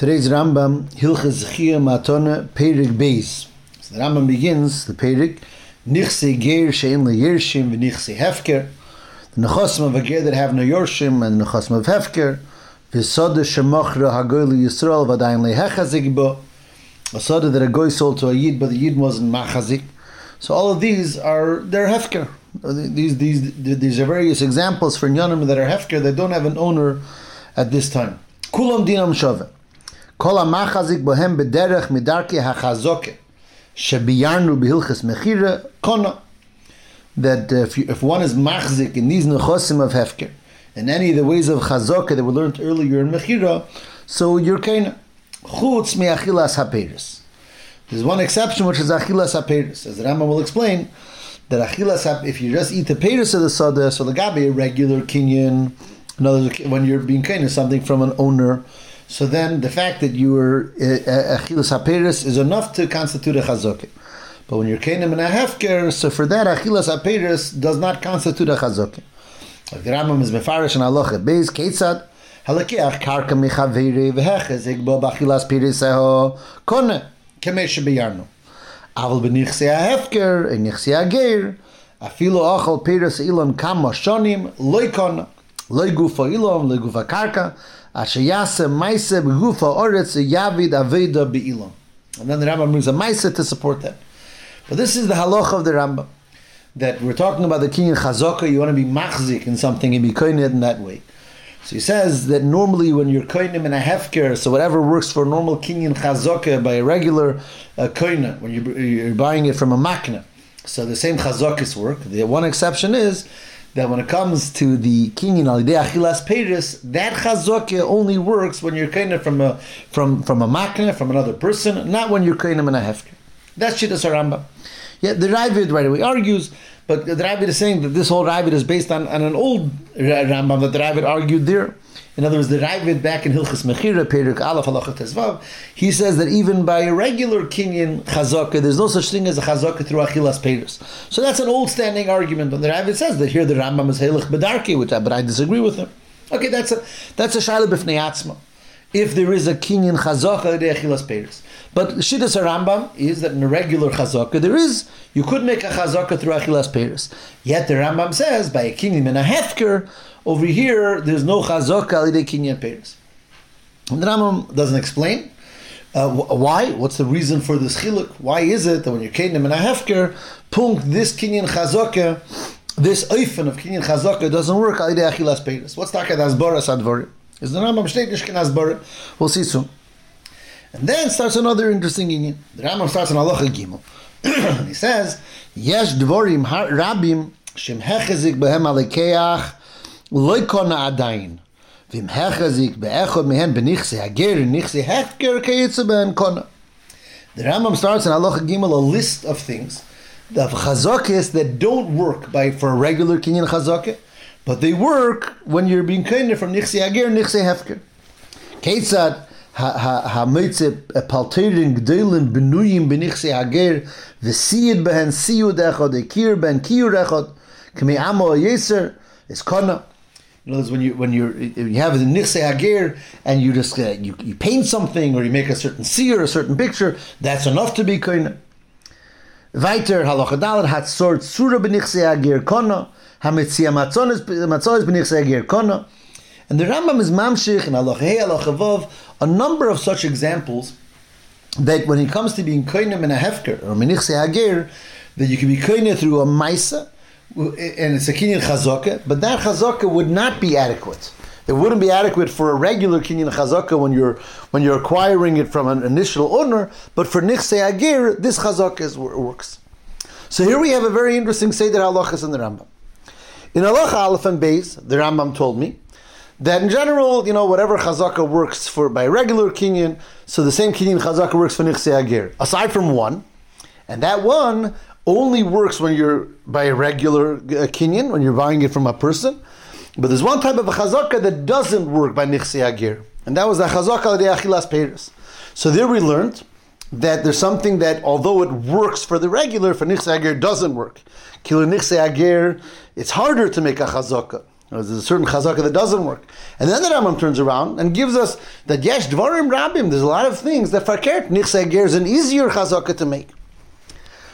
Today's Rambam, Hilchas Chia Matona, Perik Beis. So the Rambam begins, the Perik, Nichse Geir Shein Le Yershim V'Nichse Hefker, the Nechosim of a Geir that have no Yershim, and the Nechosim of Hefker, V'Soda Shemochra Hagoy Le Yisrael V'Adayin Le Hechazik Bo, a Soda that a Goy sold to a Yid, but the Yid wasn't Machazik. So all of these are, they're Hefker. These, these, these are various examples for Nyanim that are Hefker, that don't have an owner at this time. Kulam Dinam Shaveh. כל המחזיק בהם בדרך מדרכי החזוקה שביירנו בהלכס מחירה קונה that if, you, if one is machzik in these nechosim of hefker in any of the ways of chazokah that we learned earlier in mechira so you're kind chutz mi achilas haperis there's one exception which is achilas haperis as the Rambam will explain that achilas hap, if you just eat the peris of the soda so the gabi a regular kinyan in other words when you're being kind of something from an owner so then the fact that you were eh, eh, Achilas Haperis is enough to constitute a Chazokah. But when you're Kanim and a Hefker, so for that Achilas Haperis does not constitute a Chazokah. Like the Rambam is Mefarish and Allah Beis, Ketzad, Halakiach Karka Michaveri Vehechez, Igbo Bachilas Piriseho, Kone, Kemesh Beyarno. Aval Benichse Hefker, Enichse Ageir, Afilo Ochel Piris Ilon Kama Shonim, Loikon, Loigufa Ilon, Loigufa Karka, Ashayasa Maisa Gufa Oretz Yavid Aveda Be'ilam. And then the Rambam brings a Maisa to support that. But this is the halacha of the Rambam that we're talking about the king in Chazaka, you want to be machzik in something and be koined in that way. So he says that normally when you're koinim in a hefker, so whatever works for a normal king in Chazaka by a regular uh, koina, when you're, you're buying it from a makna, so the same chazakas work. The one exception is that when it comes to the kinyan al achilas peris, that chazokah only works when you're kind of from a from from a makna, from another person, not when you're kind of in a hefker. That's shittas Rambam. Yeah, the Ravid right away argues, but the Ravid is saying that this whole Ravid is based on, on an old Rambam that the Ravid argued there. In other words, the Ravid back in Hilchas Mechira, Perik Aleph Halacha Tezvav, he says that even by a regular kinyan chazaka, there's no such thing as a chazaka through Achilas Peris. So that's an old standing argument. And the Ravid says that here the Rambam is Heilich Bedarki, which I, but I disagree with him. Okay, that's a that's a Shaila Atzma. If there is a kinyan chazaka, the Achilas Peris. But Shiddas Rambam is that in a regular chazaka there is you could make a chazaka through achilas peris. Yet the Rambam says by a kinyan and a hefker over here there's no chazaka alidei kinyan. And the Rambam doesn't explain uh, why. What's the reason for this chiluk? Why is it that when you're kinyan and a hefker, punk this kinyan chazaka, this oifen of kinyan chazaka doesn't work alidei achilas peris? What's taka dasbara sadvarim? Is the Rambam shteit nishkin asbara? We'll see soon. And then starts another interesting union. The Rambam starts in Halacha Gimel. he says, Yesh dvorim rabim shem hechezik behem alekeach loy kona adayin. Vim hechezik be'echod mehen benichse hager nichse hefker keyitze behem kona. The Rambam starts in Halacha Gimel a list of things the chazakis that don't work by for a regular kinyan chazakah, but they work when you're being kind from nichse hager nichse hefker. Ketzad ha-moitze palterin gdoilin benuyim benichse hager v'siyid behen siyud echad ekir ben kiyur echad k'mi amo yeser is kona in other words, when you when you you have the nichse hager and you just uh, you, you paint something or you make a certain seer, a certain picture, that's enough to be koina. Weiter halacha dalet hat sort sura benichse hager kona hamitzia matzonis matzonis benichse hager kona. And the Rambam is mamshich and halacha hey halacha vav a number of such examples that when it comes to being koinim in a hefker or menichse hager, that you can be koinim through a maisa and it's a kinyan chazaka, but that chazaka would not be adequate. It wouldn't be adequate for a regular kinyan chazaka when you're when you're acquiring it from an initial owner, but for nichse hager, this chazaka is, works. So here we have a very interesting seder halachas in the Rambam. In halacha aleph and beis, the Rambam told me that in general, you know, whatever chazaka works for by regular kinyan, so the same kinyan chazaka works for nichse hager. Aside from one, and that one only works when you're by a regular uh, kinyan, when you're buying it from a person. But there's one type of a chazaka that doesn't work by nichse hager, and that was the chazaka de achilas peres. So there we learned that there's something that, although it works for the regular, for nichse hager doesn't work. Kilo nichse hager, it's harder to make a chazaka. There's a certain chazaka that doesn't work. And then the Rambam turns around and gives us that yesh dvarim rabim. There's a lot of things that fakert nichse ger is an easier chazaka to make.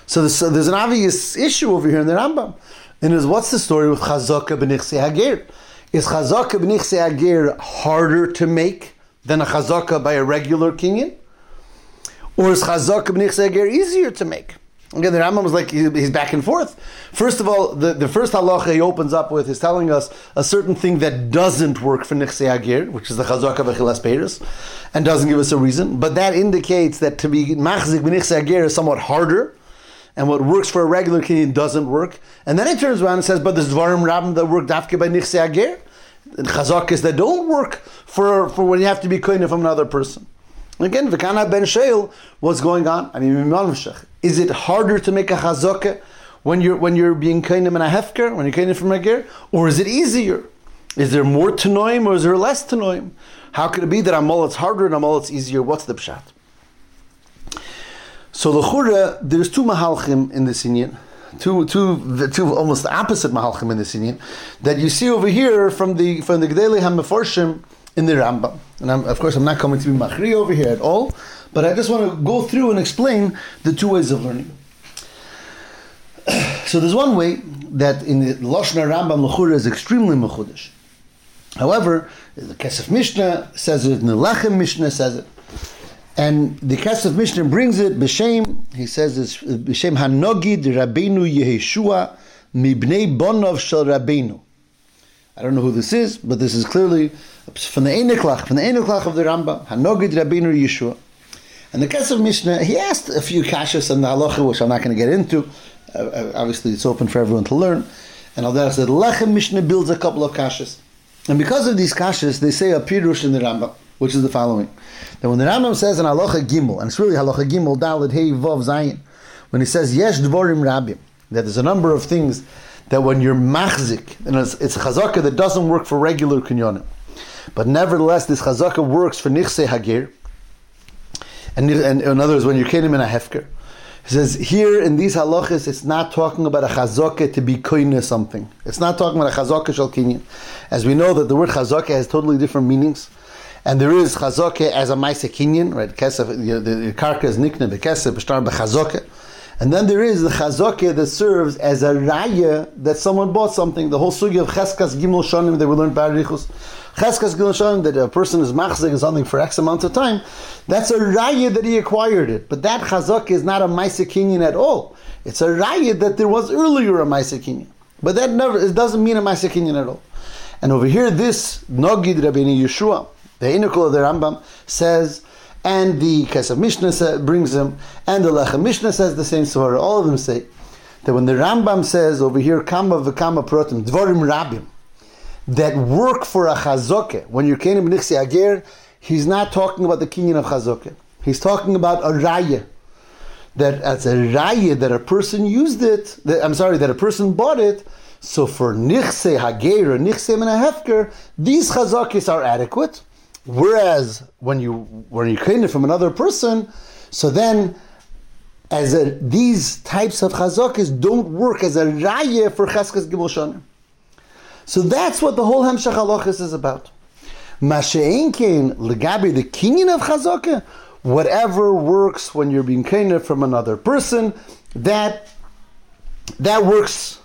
So there's, there's an obvious issue over here in the Rambam. And is what's the story with chazaka b'nichse hager? Is chazaka b'nichse hager harder to make than a chazaka by a regular kinyan? Or is chazaka b'nichse hager easier to make? Again, the Rambam was like he's back and forth. First of all, the, the first halacha he opens up with is telling us a certain thing that doesn't work for nichse agir, which is the chazaka of v'chilas peiros, and doesn't give us a reason. But that indicates that to be machzik b'nichse agir is somewhat harder, and what works for a regular kinyan doesn't work. And then he turns around and says, "But there's dvarim rabim that work dafke by nichse agir, and chazakas that don't work for for when you have to be koine from another person." Again, Vikana ben Sheil, what's going on? I mean, is it harder to make a chazaka when you're when you're being kainim in a hefker, when you're kainim from a ger, or is it easier? Is there more tanoim or is there less tanoim? How could it be that amal it's harder and amal it's easier? What's the pshat? So the there's two mahalchim in this inyan, two two two almost the opposite mahalchim in this inyan that you see over here from the from the Gdeli Hamaforshim in the Rambam. And I'm, of course, I'm not coming to be machri over here at all, but I just want to go through and explain the two ways of learning. so there's one way that in the Lashna Rambam Lechura is extremely mechudish. However, the Kesef Mishnah says it, the Lechem Mishnah says it. And the Kesef Mishnah brings it, B'Shem, he says it's B'Shem Hanogid Rabbeinu Yeheshua Mibnei Bonov Shel Rabbeinu. I don't know who this is, but this is clearly from the Einiklach, from the Einiklach of the Rambam, Hanogid Rabbeinu Yeshua. And the Kesef Mishnah, he asked a few kashas on the halacha, which I'm not going to get into. Uh, uh, obviously, it's open for everyone to learn. And Al Dara said, Lechem Mishnah builds a couple of kashas. And because of these kashas, they say a pirush in the Rambam, which is the following. That when the Rambam says in Halacha Gimel, and it's really Halacha Gimel, Dalit, Hey, Vov, Zayin, when he says, Yesh Dvorim Rabim, that there's a number of things that when you're machzik, and it's, it's a chazaka that doesn't work for regular kinyonim, but nevertheless this chazaka works for nichse hagir, and, and in other words, when you're kidding in a hefker. He says here in these halachas, it's not talking about a chazaka to be koine something. It's not talking about a chazaka shal kinyan. As we know that the word chazaka has totally different meanings. And there is chazaka as a maisa kinyan, right? Kesef, the, the, the karka is nikne bekesef, b'shtar b'chazaka. And then there is the chazaka that serves as a raya that someone bought something. The whole sugi of cheskas gimel shonim that we learned barichus. Cheskas gimel shonim that a person is machzik something for X amount of time. That's a raya that he acquired it. But that chazaka is not a ma'asekinyan at all. It's a raya that there was earlier a ma'asekinyan. But that never it doesn't mean a ma'asekinyan at all. And over here, this Nogid Rabbeinu Yeshua, the Einukul of the Rambam, says and the Kesef Mishnah brings them, and the Lechem Mishnah says the same story. All of them say that when the Rambam says over here, Kama v'kama protim, Dvorim Rabim, that work for a Chazoke, when you're Kenim Nichsi Ager, he's not talking about the kinyan of Chazoke. He's talking about a Raya. That as a Raya, that a person used it, that, I'm sorry, that a person bought it, so for Nichse Hager or Nichse Menahefker, these Chazokis are adequate. Whereas when you when you claim it from another person, so then as a, these types of chazakis don't work as a raya for cheskas gimel So that's what the whole hemshach halachis is about. Masha'inkin legabi the kinyan of chazaka, whatever works when you're being kind of from another person, that that works.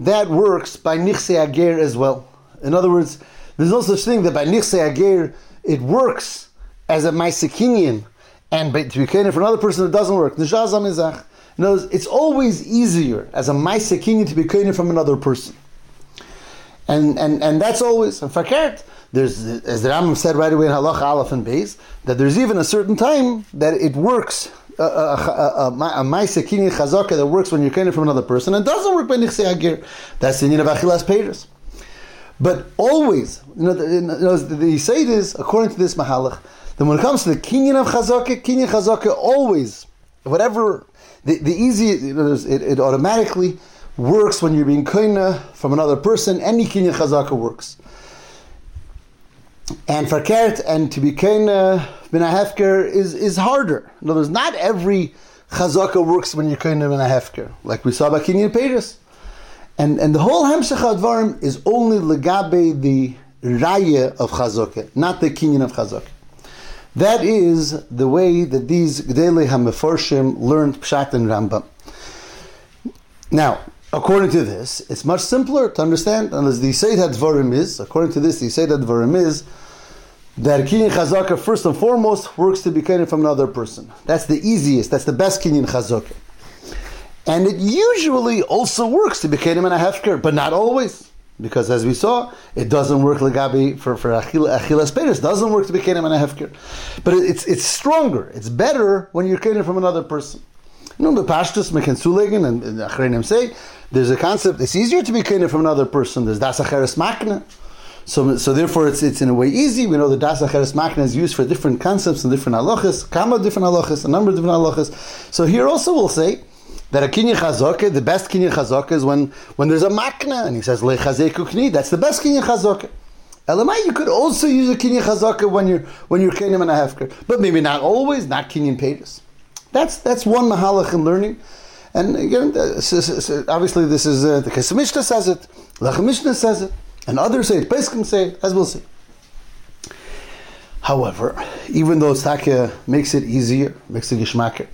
That works by nichse ager as well. In other words, there's no such thing that by Nichse Ager it works as a Maisekinian, and by, to be for another person it doesn't work. Nishazam it's always easier as a Maisekinian to be kained from another person. And, and, and that's always, and fakert, there's, as the Rambam said right away in Halach Aleph and Beis, that there's even a certain time that it works a, a, Chazaka that works when you're kind from another person and doesn't work by Nichse Agir. That's the Yin of Achilas Pedros. But always, you know, you know, the according to this mahalach. Then when it comes to the kinyan of chazaka, kinyan chazaka always, whatever the, the easy, you know, it, it, automatically works when you're being koina from another person. Any kinyan chazaka works. And for kert and to be koina bin hefker is is harder. In other words, not every chazaka works when you're koina bin hefker, like we saw by kinyan peiris. And, and the whole Hamshach Advarim is only legabe the raya of Chazokah, not the kinyan of Chazokah. That is the way that these Gdele HaMeforshim learned Pshat and Rambam. Now, according to this, it's much simpler to understand, and as the Yisayt HaDvarim is, according to this, the Yisayt HaDvarim is, that kinyan chazaka first and foremost works to be kinyan from another person. That's the easiest. That's the best kinyan chazaka. And it usually also works to be kinyan and a hefker, but not always. Because as we saw, it doesn't work legabi for, for achila, achilas peris, doesn't work to be kinyan and a hefker. But it's, it's stronger, it's better when you're kinyan from another person. You know, the pashtus mekensulegen and, achrenim say, there's a concept, it's easier to be kinyan from another person. There's das acheres makna. So, so therefore, it's, it's in a way easy. We know the Das Acheres Machna is used for different concepts and different halachas, kama different halachas, a number of different halachas. So here also we'll say that a kinyan chazaka, the best kinyan chazaka is when, when there's a makna, and he says lechazeku kni, that's the best kinyan chazaka. Elamai, you could also use a kinyan chazaka when you're when you're kinyan and a hefker, but maybe not always, not kinyan peitus. That's that's one mahalach in learning. And again, obviously, this is uh, the Kesef says it, Lechem Mishnah says it. And others say it, Pesachim say it, as we'll see. However, even though Tzaka makes it easier, makes it gishmaker,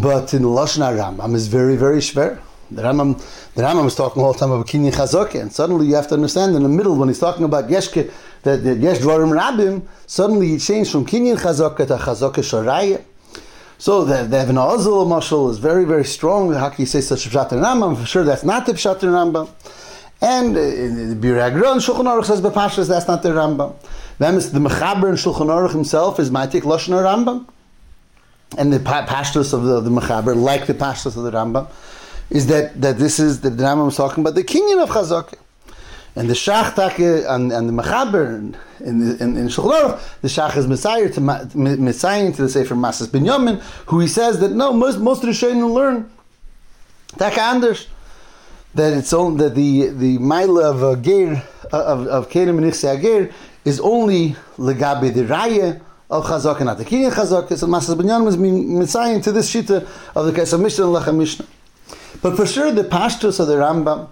but in Lashon Rambam is very, very schwer. The Rambam, the Rambam is talking all the time about kinyan chazokah, and suddenly you have to understand in the middle when he's talking about yeshke, that, that yesh dvarim rabim, suddenly he changed from kinyan chazokah to chazokah sharaya. So the, the Even HaOzel mashal is very, very strong. How can you say such a pshat Rambam? For sure, that's not the pshat in Rambam. And uh, the Biragron Shulchan Aruch says Bepashas that's not the Rambam. Then the Mechaber in Shulchan Aruch himself is Maitik Lashon Rambam. And the pashtus of the, the Mechaber, like the pashtus of the Rambam, is that, that this is that the Rambam is talking about the kinyan of Chazakah. And the Shach Take and, and the Mechaber in, in, in, the Shach is Messiah to Messiah to the Sefer Masas Binyamin, who he says that no, most, most of the learn Take Anders that it's only that the the mile of a ger of of kenim nichse ger is only legabe the raya of chazak and the kinyan chazak. So Masas Binyan was messiah to this shita of the Kesef Mishnah and Lechem Mishnah. But for sure, the pashtus of the Rambam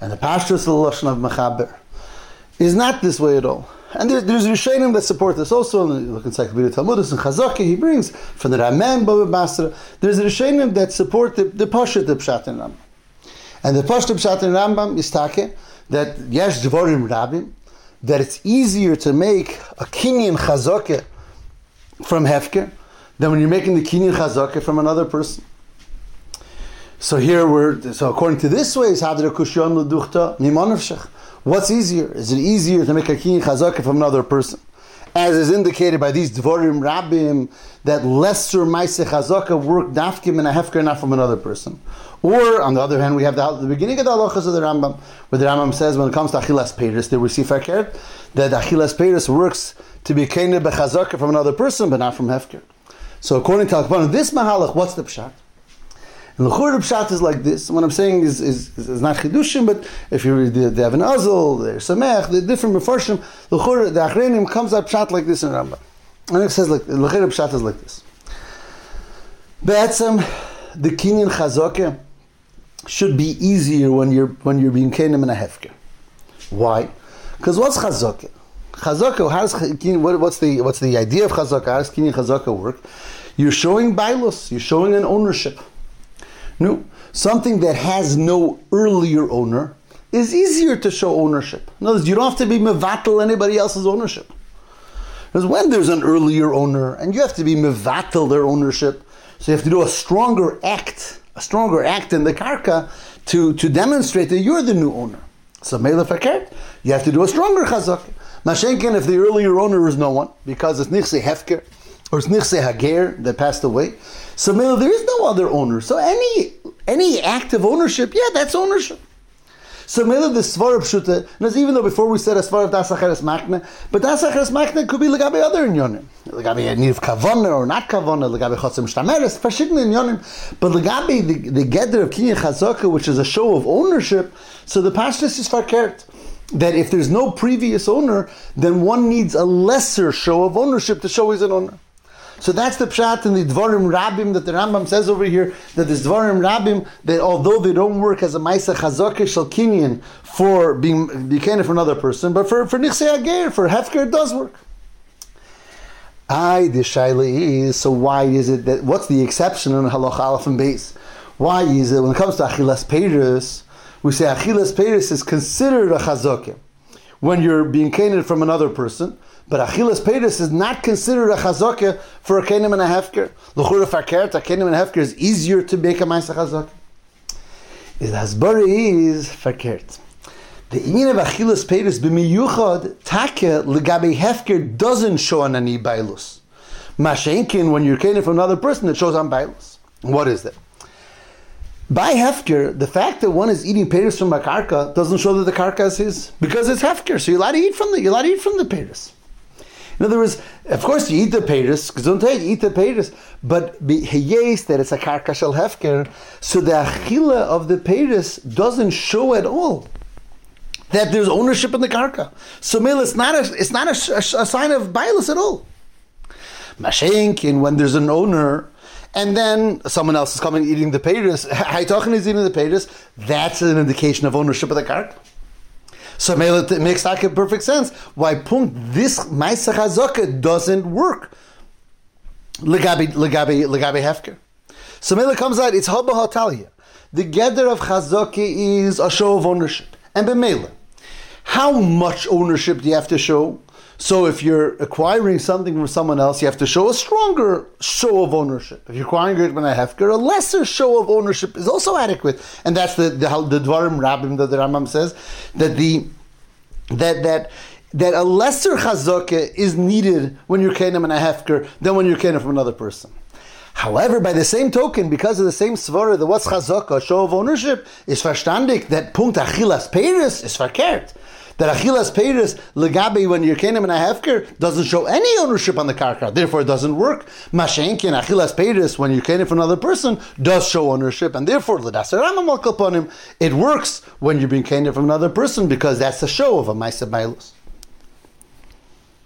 and the pashtus of the Lashon of Mechaber is not this way at all. And there, there's Rishonim that support this also. And look in Encyclopedia Talmudus and Chazaka, he brings from the Ramban Baba Basra. There's Rishonim that support the, the Pashat, the Pshat in Rambam. And the Pashto Pshat in Rambam is take that Yesh Dvorim Rabim, that it's easier to make a Kinyan Chazokeh from Hefker than when you're making the Kinyan Chazokeh from another person. So here we're, so according to this way, is Hadra Kushyon L'duchta Mimonavshach. What's easier? Is it easier to make a Kinyan Chazokeh from another person? As is indicated by these Dvorim Rabim, that lesser Maise Chazokah work Dafkim and a Hefker not from another person. Or, on the other hand, we have the, the beginning of the halachas of the Rambam, where the Rambam says when it comes to Achilas Peiris, there we see Fakir, that Achilas Peiris works to be Kainah Bechazaka from another person, but not from Hefker. So according to Al this Mahalach, what's the Pshat? And the Chur Pshat is like this. What I'm saying is, is, is not Chidushim, but if you read the, the Even HaOzel, the Samech, the different Mefarshim, the Chur, the Achrenim comes out Pshat like this in Rambam. And it says like, the Chur Pshat is like this. Be'etzem, the Kinyan Chazokeh, should be easier when you're when you're being kenim and a hefker. Why? Because what's chazaka? Chazaka, how does what's the what's the idea of chazaka? How does kinyan chazaka work? You're showing bailus. You're showing an ownership. No, something that has no earlier owner is easier to show ownership. In other words, you don't have to be mevatel anybody else's ownership. Because when there's an earlier owner, and you have to be mevatel their ownership, so you have to do a stronger act a stronger act in the karka to, to demonstrate that you're the new owner. So Mela Fakert, you have to do a stronger chazak. Mashenkin, if the earlier owner is no one, because it's Nichse Hefker, or it's Nichse Hager that passed away, so there is no other owner. So any any act of ownership, yeah, that's ownership. So Mela the Svarab Pshuta, even though before we said a Svarab Das Acheres Machne, but Das Acheres Machne could be Legabe other Inyonim. Legabe Niv Kavona or not Kavona, Legabe Chotzim Shtameres, verschiedene Inyonim. But Legabe, the, the Geder of Kinyan Chazaka, which is a show of ownership, so the Pashtus is Farkert. That if there's no previous owner, then one needs a lesser show of ownership to show he's an owner. So that's the pshat in the Dvarim Rabim that the Rambam says over here that this Dvarim Rabim that although they don't work as a Maisa Chazaka Shalkinian for being Bikaina for another person, but for for Nichse Ager, for Hefker it does work. I the Shaila is so why is it that what's the exception in Halach Aleph and Beis? Why is it when it comes to Achilas Peiris, we say Achilas Peiris is considered a Chazaka when you're being cated from another person. But Achilas Peiris is not considered a chazaka for a kenim and a hefker. L'chura fakert, a kenim and a hefker is easier to make a ma'isa chazaka. Is hasbari is fakert. The inyan of Achilas Peiris b'miyuchad take legabe hefker doesn't show on any bailus. Mashenkin, when you're kenim from another person, it shows on bailus. What is that? By hefker, the fact that one is eating peiris from a karka doesn't show that the karka is his because it's hefker. So you're allowed to eat from the you're allowed to eat from the peiris. In other words, of course you eat the you don't you eat the peiris, but heyes that it's a karka shel hefker, so the achila of the peiris doesn't show at all that there's ownership in the karka. So mil, it's not a it's not a, a, a sign of bias at all. Mashenkin, when there's an owner, and then someone else is coming eating the peiris, Haitochin is eating the peiris, that's an indication of ownership of the cart. So it makes perfect sense. Why punkt this Maisa Chazaka doesn't work. Legabi legabi legabi hefker. So Mela comes out. It's haba hatalia. The gather of Chazaka is a show of ownership, and b'mela. How much ownership do you have to show? So if you're acquiring something from someone else, you have to show a stronger show of ownership. If you're acquiring it from a hefker, a lesser show of ownership is also adequate. And that's the the, the Dvarim Rabbim that the Rambam says that the that that that a lesser chazaka is needed when you're kenim and a hefker than when you're kenim from another person. However, by the same token, because of the same svara, the what's chazaka, show of ownership, is verstandig that punkt achilas peiris is verkehrt that achilas peiris legabe when you're kenim and a hefker doesn't show any ownership on the karka, therefore it doesn't work. Mashenki Mashenkin achilas peiris when you're kenim from another person does show ownership, and therefore him it works when you're being kenim from another person because that's the show of a ma'isa bailus.